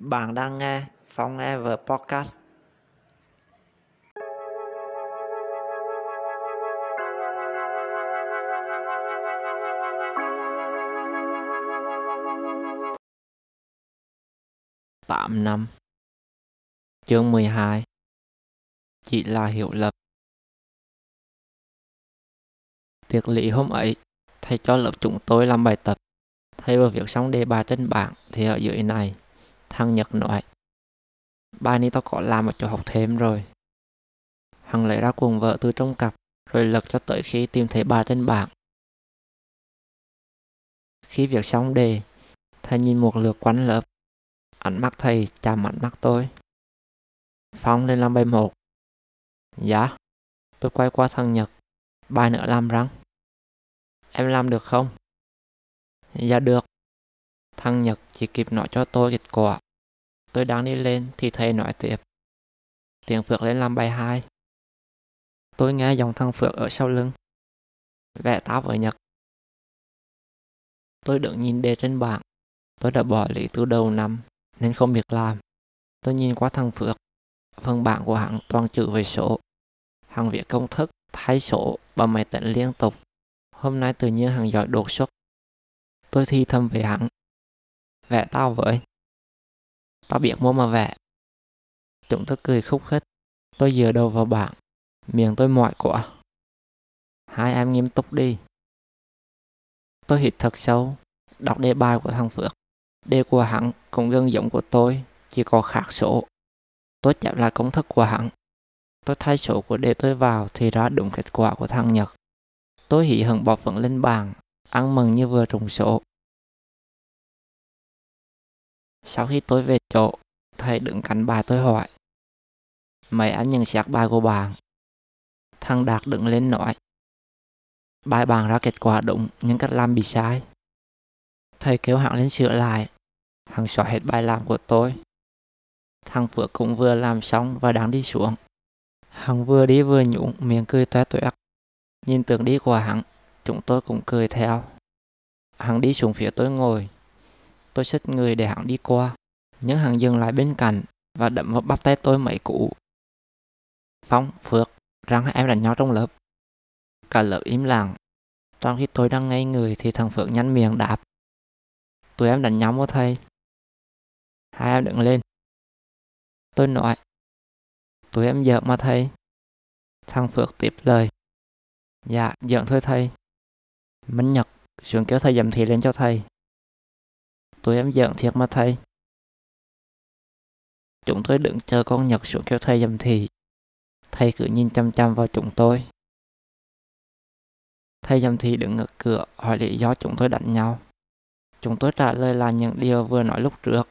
Bạn đang nghe Phong Ever Podcast. Tám năm Chương 12 Chỉ là hiểu lầm Tiệc lý hôm ấy, thầy cho lớp chúng tôi làm bài tập. Thầy vừa viết xong đề bài trên bảng thì ở dưới này, thằng Nhật nói Bài này tao có làm ở chỗ học thêm rồi. Hằng lấy ra cuồng vợ từ trong cặp rồi lật cho tới khi tìm thấy bài trên bảng. Khi việc xong đề, thầy nhìn một lượt quanh lớp. Ánh mắt thầy chạm ánh mắt tôi. Phong lên làm bài một. Dạ. Tôi quay qua thằng Nhật. Bài nữa làm răng. Em làm được không? Dạ được. Thằng Nhật chỉ kịp nói cho tôi kết quả. Tôi đang đi lên thì thầy nói tiếp. Tiếng Phước lên làm bài 2. Tôi nghe giọng thằng Phước ở sau lưng. Vẽ táo với Nhật. Tôi đứng nhìn đề trên bảng. Tôi đã bỏ lý từ đầu năm nên không biết làm. Tôi nhìn qua thằng Phước. Phần bảng của hắn toàn chữ về số. Hắn viết công thức, thay số và máy tính liên tục. Hôm nay tự nhiên hắn giỏi đột xuất. Tôi thi thầm về hắn. Vẽ tao với. Tao biết mua mà vẽ. Chúng tôi cười khúc khích. Tôi dựa đầu vào bảng. Miệng tôi mỏi quá. Hai em nghiêm túc đi. Tôi hít thật sâu. Đọc đề bài của thằng Phước. Đề của hắn cũng gần giống của tôi. Chỉ có khác số. Tôi chạm lại công thức của hắn. Tôi thay số của đề tôi vào thì ra đúng kết quả của thằng Nhật. Tôi hỉ hận bỏ phận lên bàn, ăn mừng như vừa trùng số. Sau khi tôi về chỗ, thầy đứng cạnh bài tôi hỏi. Mấy anh nhận xét bài của bạn. Thằng Đạt đứng lên nói. Bài bạn ra kết quả đúng, nhưng cách làm bị sai. Thầy kêu hạng lên sửa lại. Hắn xóa hết bài làm của tôi. Thằng Phước cũng vừa làm xong và đang đi xuống. Hằng vừa đi vừa nhũng, miệng cười toe toét. Nhìn tưởng đi của hắn, chúng tôi cũng cười theo. Hắn đi xuống phía tôi ngồi. Tôi xích người để hắn đi qua, nhưng hắn dừng lại bên cạnh và đậm vào bắp tay tôi mấy cú. Phong, Phước, rằng hai em đánh nhau trong lớp. Cả lớp im lặng. Trong khi tôi đang ngây người thì thằng Phước nhăn miệng đáp. Tụi em đánh nhau với thầy. Hai em đứng lên. Tôi nói. Tụi em giỡn mà thầy. Thằng Phước tiếp lời. Dạ, giỡn thôi thầy. Minh Nhật xuống kéo thầy dầm thị lên cho thầy. Tụi em giận thiệt mà thầy. Chúng tôi đứng chờ con Nhật xuống kéo thầy dầm thị. Thầy cứ nhìn chăm chăm vào chúng tôi. Thầy dầm thị đứng ở cửa hỏi lý do chúng tôi đánh nhau. Chúng tôi trả lời là những điều vừa nói lúc trước.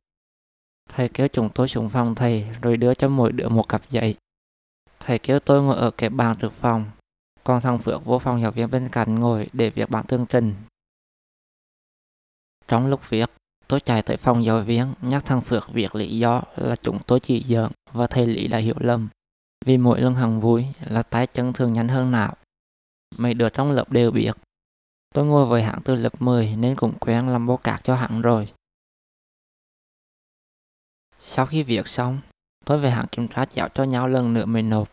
Thầy kéo chúng tôi xuống phòng thầy rồi đưa cho mỗi đứa một cặp giấy. Thầy kéo tôi ngồi ở cái bàn trước phòng còn thằng Phước vô phòng giáo viên bên cạnh ngồi để viết bản tương trình. Trong lúc viết, tôi chạy tới phòng giáo viên nhắc thằng Phước việc lý do là chúng tôi chỉ giỡn và thầy Lý đã hiểu lầm. Vì mỗi lần hằng vui là tay chân thường nhanh hơn não. Mấy đứa trong lớp đều biết. Tôi ngồi với hãng từ lớp 10 nên cũng quen làm bố cạc cho hãng rồi. Sau khi việc xong, tôi về hãng kiểm tra chéo cho nhau lần nữa mình nộp.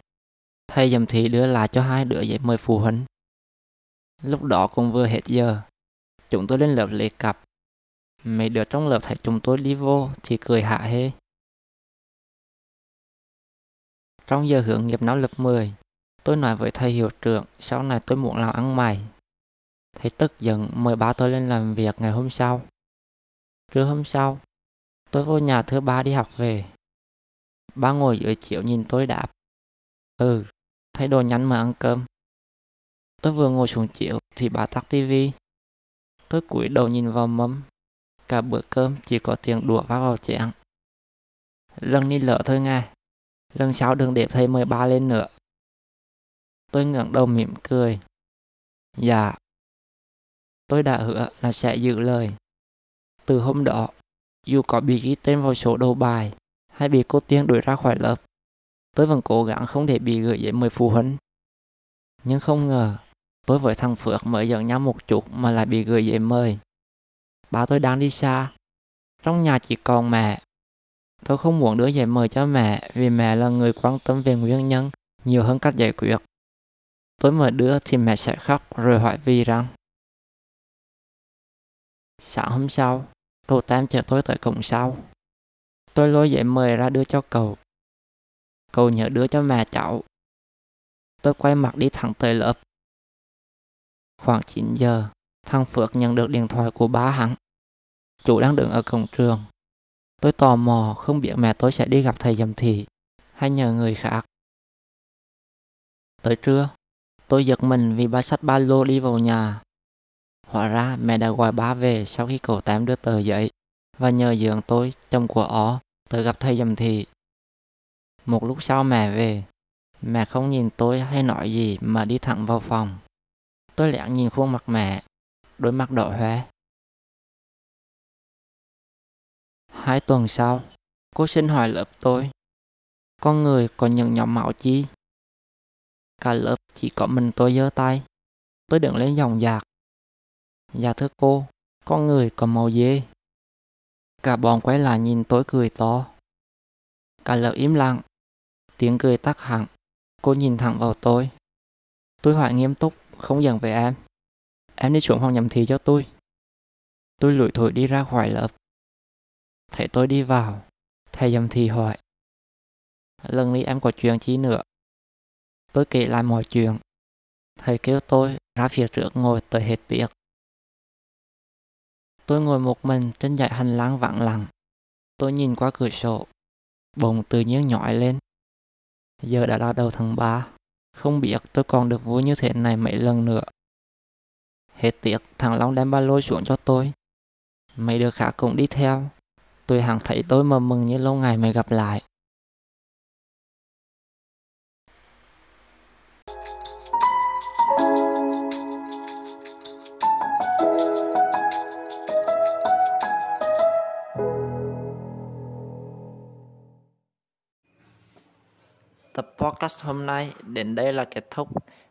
Thầy dầm thị đưa lại cho hai đứa giấy mời phụ huynh. Lúc đó cũng vừa hết giờ. Chúng tôi lên lớp lễ cặp. Mấy đứa trong lớp thấy chúng tôi đi vô thì cười hạ hê. Trong giờ hướng nghiệp năm lớp 10, tôi nói với thầy hiệu trưởng sau này tôi muốn làm ăn mày. Thầy tức giận mời ba tôi lên làm việc ngày hôm sau. Trưa hôm sau, tôi vô nhà thứ ba đi học về. Ba ngồi dưới chiếu nhìn tôi đáp. Ừ, thay đồ nhắn mà ăn cơm. Tôi vừa ngồi xuống chiếu thì bà tắt tivi. Tôi cúi đầu nhìn vào mâm. Cả bữa cơm chỉ có tiền đũa vác vào chén. Lần đi lỡ thôi nghe. Lần sau đừng để thầy mời ba lên nữa. Tôi ngẩng đầu mỉm cười. Dạ. Tôi đã hứa là sẽ giữ lời. Từ hôm đó, dù có bị ghi tên vào số đầu bài hay bị cô Tiên đuổi ra khỏi lớp, tôi vẫn cố gắng không để bị gửi giấy mời phụ huynh. Nhưng không ngờ, tôi với thằng Phước mới giận nhau một chút mà lại bị gửi giấy mời. Ba tôi đang đi xa, trong nhà chỉ còn mẹ. Tôi không muốn đưa giấy mời cho mẹ vì mẹ là người quan tâm về nguyên nhân nhiều hơn cách giải quyết. Tôi mở đưa thì mẹ sẽ khóc rồi hỏi vì rằng Sáng hôm sau, cậu Tam chở tôi tới cổng sau. Tôi lôi giấy mời ra đưa cho cậu. Cậu nhớ đưa cho mẹ cháu. Tôi quay mặt đi thẳng tới lớp. Khoảng 9 giờ, thằng Phước nhận được điện thoại của ba hắn. Chủ đang đứng ở cổng trường. Tôi tò mò không biết mẹ tôi sẽ đi gặp thầy dầm thị hay nhờ người khác. Tới trưa, tôi giật mình vì ba sách ba lô đi vào nhà. Hóa ra mẹ đã gọi ba về sau khi cậu Tám đưa tờ giấy và nhờ dường tôi, chồng của ó, tới gặp thầy dầm thị. Một lúc sau mẹ về, mẹ không nhìn tôi hay nói gì mà đi thẳng vào phòng. Tôi lén nhìn khuôn mặt mẹ, đôi mắt đỏ hoe. Hai tuần sau, cô xin hỏi lớp tôi. Con người có những nhóm máu chi? Cả lớp chỉ có mình tôi giơ tay. Tôi đứng lên dòng dạc. Dạ thưa cô, con người có màu dê. Cả bọn quay lại nhìn tôi cười to. Cả lớp im lặng. Tiếng cười tắt hẳn. Cô nhìn thẳng vào tôi. Tôi hỏi nghiêm túc, không giận về em. Em đi xuống phòng nhầm thị cho tôi. Tôi lủi thổi đi ra khỏi lớp. Thấy tôi đi vào, thầy nhầm thị hỏi. Lần này em có chuyện chi nữa? Tôi kể lại mọi chuyện. Thầy kêu tôi ra phía trước ngồi tới hết tiệc. Tôi ngồi một mình trên dãy hành lang vắng lặng. Tôi nhìn qua cửa sổ. Bỗng tự nhiên nhỏi lên. Giờ đã là đầu tháng 3. Không biết tôi còn được vui như thế này mấy lần nữa. Hết tiếc, thằng Long đem ba lô xuống cho tôi. Mấy đứa khác cũng đi theo. Tôi hằng thấy tôi mà mừng như lâu ngày mày gặp lại. Tập podcast hôm nay đến đây là kết thúc.